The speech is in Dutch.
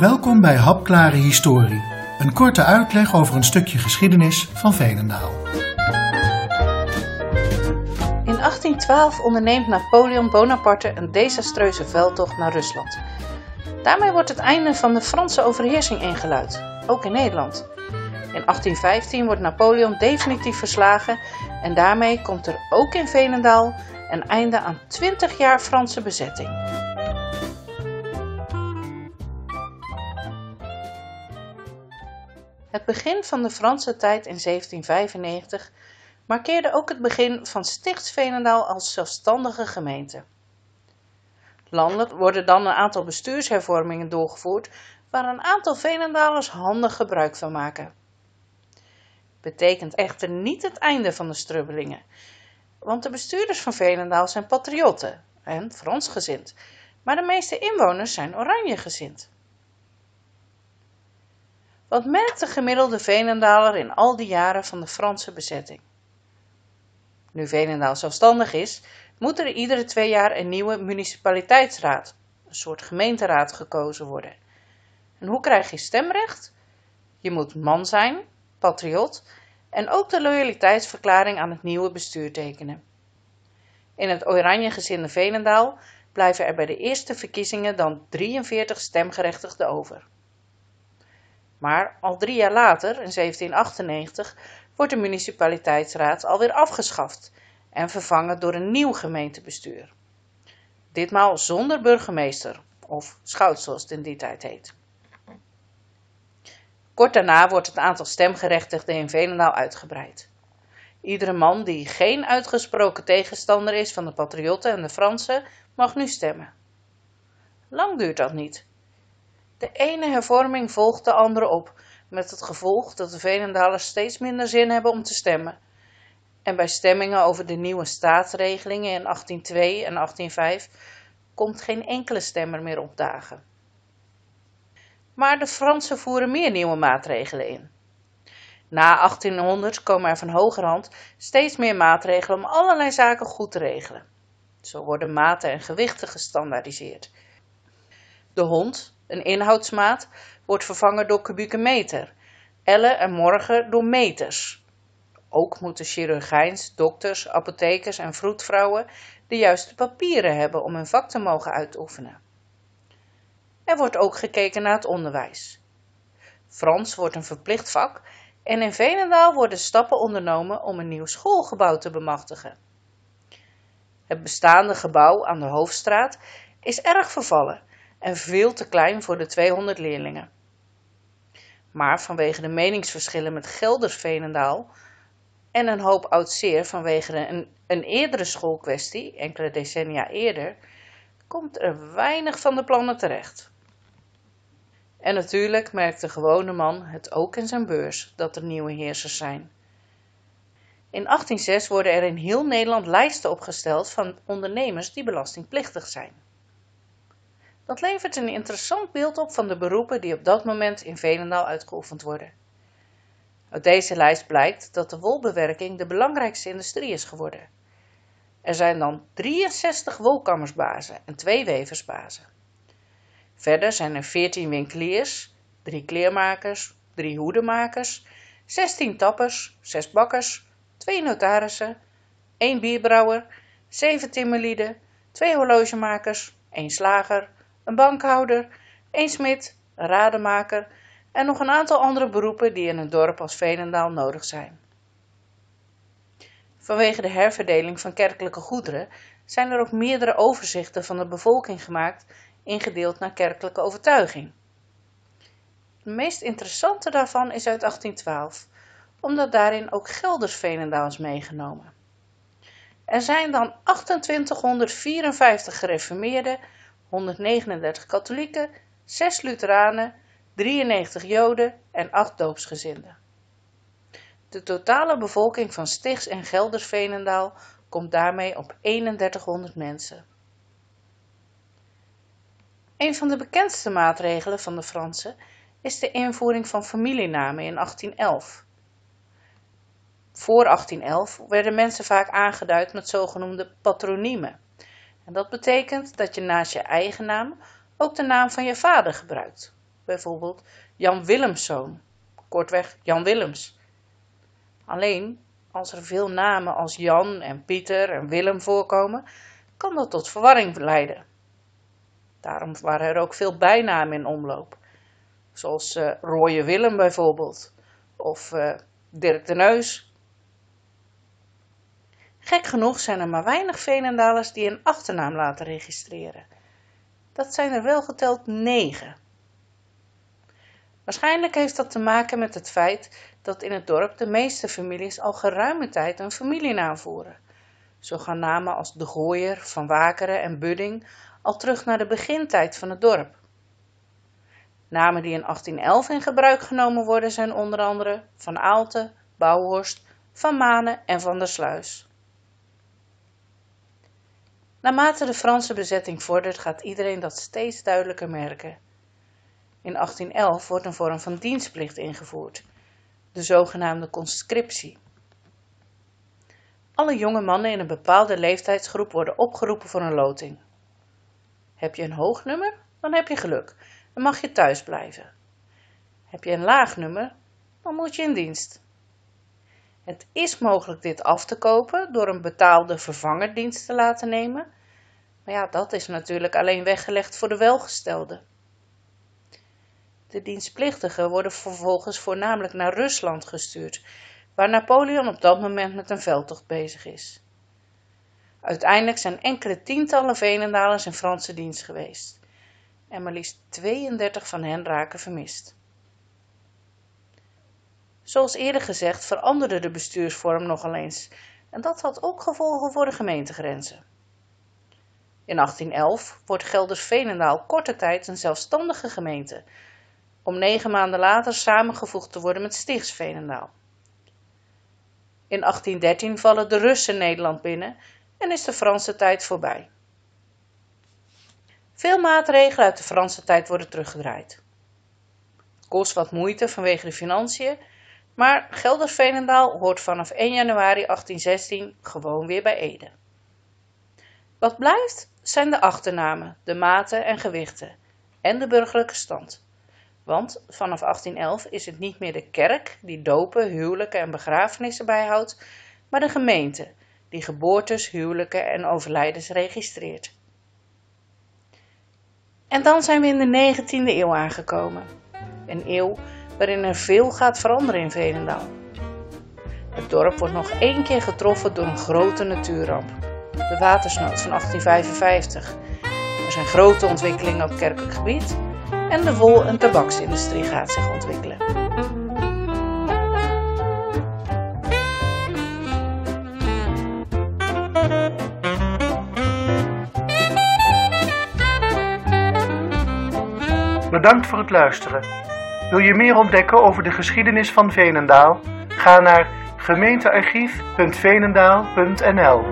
Welkom bij Hapklare Historie, een korte uitleg over een stukje geschiedenis van Veenendaal. In 1812 onderneemt Napoleon Bonaparte een desastreuze veldtocht naar Rusland. Daarmee wordt het einde van de Franse overheersing ingeluid, ook in Nederland. In 1815 wordt Napoleon definitief verslagen en daarmee komt er ook in Veenendaal een einde aan 20 jaar Franse bezetting. Het begin van de Franse tijd in 1795 markeerde ook het begin van Stichts Veenendaal als zelfstandige gemeente. Landelijk worden dan een aantal bestuurshervormingen doorgevoerd waar een aantal Veenendalers handig gebruik van maken. Betekent echter niet het einde van de strubbelingen, want de bestuurders van Veenendaal zijn patriotten en Fransgezind, maar de meeste inwoners zijn Oranjegezind. Wat merkt de gemiddelde Veenendaler in al die jaren van de Franse bezetting? Nu Veenendaal zelfstandig is, moet er iedere twee jaar een nieuwe municipaliteitsraad, een soort gemeenteraad, gekozen worden. En hoe krijg je stemrecht? Je moet man zijn, patriot en ook de loyaliteitsverklaring aan het nieuwe bestuur tekenen. In het oranje gezinde Veenendaal blijven er bij de eerste verkiezingen dan 43 stemgerechtigden over. Maar al drie jaar later, in 1798, wordt de municipaliteitsraad alweer afgeschaft en vervangen door een nieuw gemeentebestuur. Ditmaal zonder burgemeester, of schout zoals het in die tijd heet. Kort daarna wordt het aantal stemgerechtigden in Veenendaal uitgebreid. Iedere man die geen uitgesproken tegenstander is van de patriotten en de Fransen, mag nu stemmen. Lang duurt dat niet. De ene hervorming volgt de andere op, met het gevolg dat de Veenendalers steeds minder zin hebben om te stemmen. En bij stemmingen over de nieuwe staatsregelingen in 1802 en 1805 komt geen enkele stemmer meer opdagen. Maar de Fransen voeren meer nieuwe maatregelen in. Na 1800 komen er van hogerhand steeds meer maatregelen om allerlei zaken goed te regelen. Zo worden maten en gewichten gestandaardiseerd. De hond, een inhoudsmaat, wordt vervangen door kubieke meter, ellen en morgen door meters. Ook moeten chirurgijns, dokters, apothekers en vroedvrouwen de juiste papieren hebben om hun vak te mogen uitoefenen. Er wordt ook gekeken naar het onderwijs. Frans wordt een verplicht vak en in Veenendaal worden stappen ondernomen om een nieuw schoolgebouw te bemachtigen. Het bestaande gebouw aan de Hoofdstraat is erg vervallen en veel te klein voor de 200 leerlingen. Maar vanwege de meningsverschillen met Gelders Veenendaal en een hoop oud zeer vanwege een, een eerdere schoolkwestie, enkele decennia eerder, komt er weinig van de plannen terecht. En natuurlijk merkt de gewone man het ook in zijn beurs dat er nieuwe heersers zijn. In 1806 worden er in heel Nederland lijsten opgesteld van ondernemers die belastingplichtig zijn. Dat levert een interessant beeld op van de beroepen die op dat moment in Veenendaal uitgeoefend worden. Uit deze lijst blijkt dat de wolbewerking de belangrijkste industrie is geworden. Er zijn dan 63 wolkammersbazen en 2 weversbazen. Verder zijn er 14 winkeliers, 3 kleermakers, 3 hoedemakers, 16 tappers, 6 bakkers, 2 notarissen, 1 bierbrouwer, 7 timmerlieden, 2 horlogemakers, 1 slager, een bankhouder, een smid, een rademaker en nog een aantal andere beroepen die in een dorp als Veenendaal nodig zijn. Vanwege de herverdeling van kerkelijke goederen zijn er ook meerdere overzichten van de bevolking gemaakt, ingedeeld naar kerkelijke overtuiging. De meest interessante daarvan is uit 1812, omdat daarin ook Gelders Veenendaal is meegenomen. Er zijn dan 2854 gereformeerden 139 katholieken, 6 Lutheranen, 93 Joden en 8 doopsgezinden. De totale bevolking van Stichts en Gelders-Veenendaal komt daarmee op 3100 mensen. Een van de bekendste maatregelen van de Fransen is de invoering van familienamen in 1811. Voor 1811 werden mensen vaak aangeduid met zogenoemde patroniemen. En dat betekent dat je naast je eigen naam ook de naam van je vader gebruikt. bijvoorbeeld Jan Willemszoon, kortweg Jan Willems. Alleen als er veel namen als Jan en Pieter en Willem voorkomen, kan dat tot verwarring leiden. Daarom waren er ook veel bijnamen in omloop, zoals uh, Willem bijvoorbeeld, of uh, Dirk de Neus. Gek genoeg zijn er maar weinig Veenendalers die een achternaam laten registreren. Dat zijn er wel geteld negen. Waarschijnlijk heeft dat te maken met het feit dat in het dorp de meeste families al geruime tijd een familienaam voeren. Zo gaan namen als De Gooier, Van Wakeren en Budding al terug naar de begintijd van het dorp. Namen die in 1811 in gebruik genomen worden zijn onder andere Van Aalten, Bouwhorst, Van Manen en Van der Sluis. Naarmate de Franse bezetting vordert gaat iedereen dat steeds duidelijker merken. In 1811 wordt een vorm van dienstplicht ingevoerd, de zogenaamde conscriptie. Alle jonge mannen in een bepaalde leeftijdsgroep worden opgeroepen voor een loting. Heb je een hoog nummer, dan heb je geluk en mag je thuis blijven. Heb je een laag nummer, dan moet je in dienst. Het is mogelijk dit af te kopen door een betaalde vervangerdienst te laten nemen, maar ja, dat is natuurlijk alleen weggelegd voor de welgestelden. De dienstplichtigen worden vervolgens voornamelijk naar Rusland gestuurd, waar Napoleon op dat moment met een veldtocht bezig is. Uiteindelijk zijn enkele tientallen Venendalers in Franse dienst geweest en maar liefst 32 van hen raken vermist. Zoals eerder gezegd veranderde de bestuursvorm nogal eens en dat had ook gevolgen voor de gemeentegrenzen. In 1811 wordt Gelders-Veenendaal korte tijd een zelfstandige gemeente, om negen maanden later samengevoegd te worden met Stichts-Veenendaal. In 1813 vallen de Russen Nederland binnen en is de Franse tijd voorbij. Veel maatregelen uit de Franse tijd worden teruggedraaid. Het kost wat moeite vanwege de financiën, maar Gelders-Veenendaal hoort vanaf 1 januari 1816 gewoon weer bij Ede. Wat blijft zijn de achternamen, de maten en gewichten en de burgerlijke stand. Want vanaf 1811 is het niet meer de kerk die dopen, huwelijken en begrafenissen bijhoudt, maar de gemeente die geboortes, huwelijken en overlijdens registreert. En dan zijn we in de 19e eeuw aangekomen. Een eeuw waarin er veel gaat veranderen in Veenendaal. Het dorp wordt nog één keer getroffen door een grote natuurramp. De watersnood van 1855. Er zijn grote ontwikkelingen op kerkelijk gebied en de wol- en tabaksindustrie gaat zich ontwikkelen. Bedankt voor het luisteren. Wil je meer ontdekken over de geschiedenis van Veenendaal? Ga naar gemeentearchief.veenendaal.nl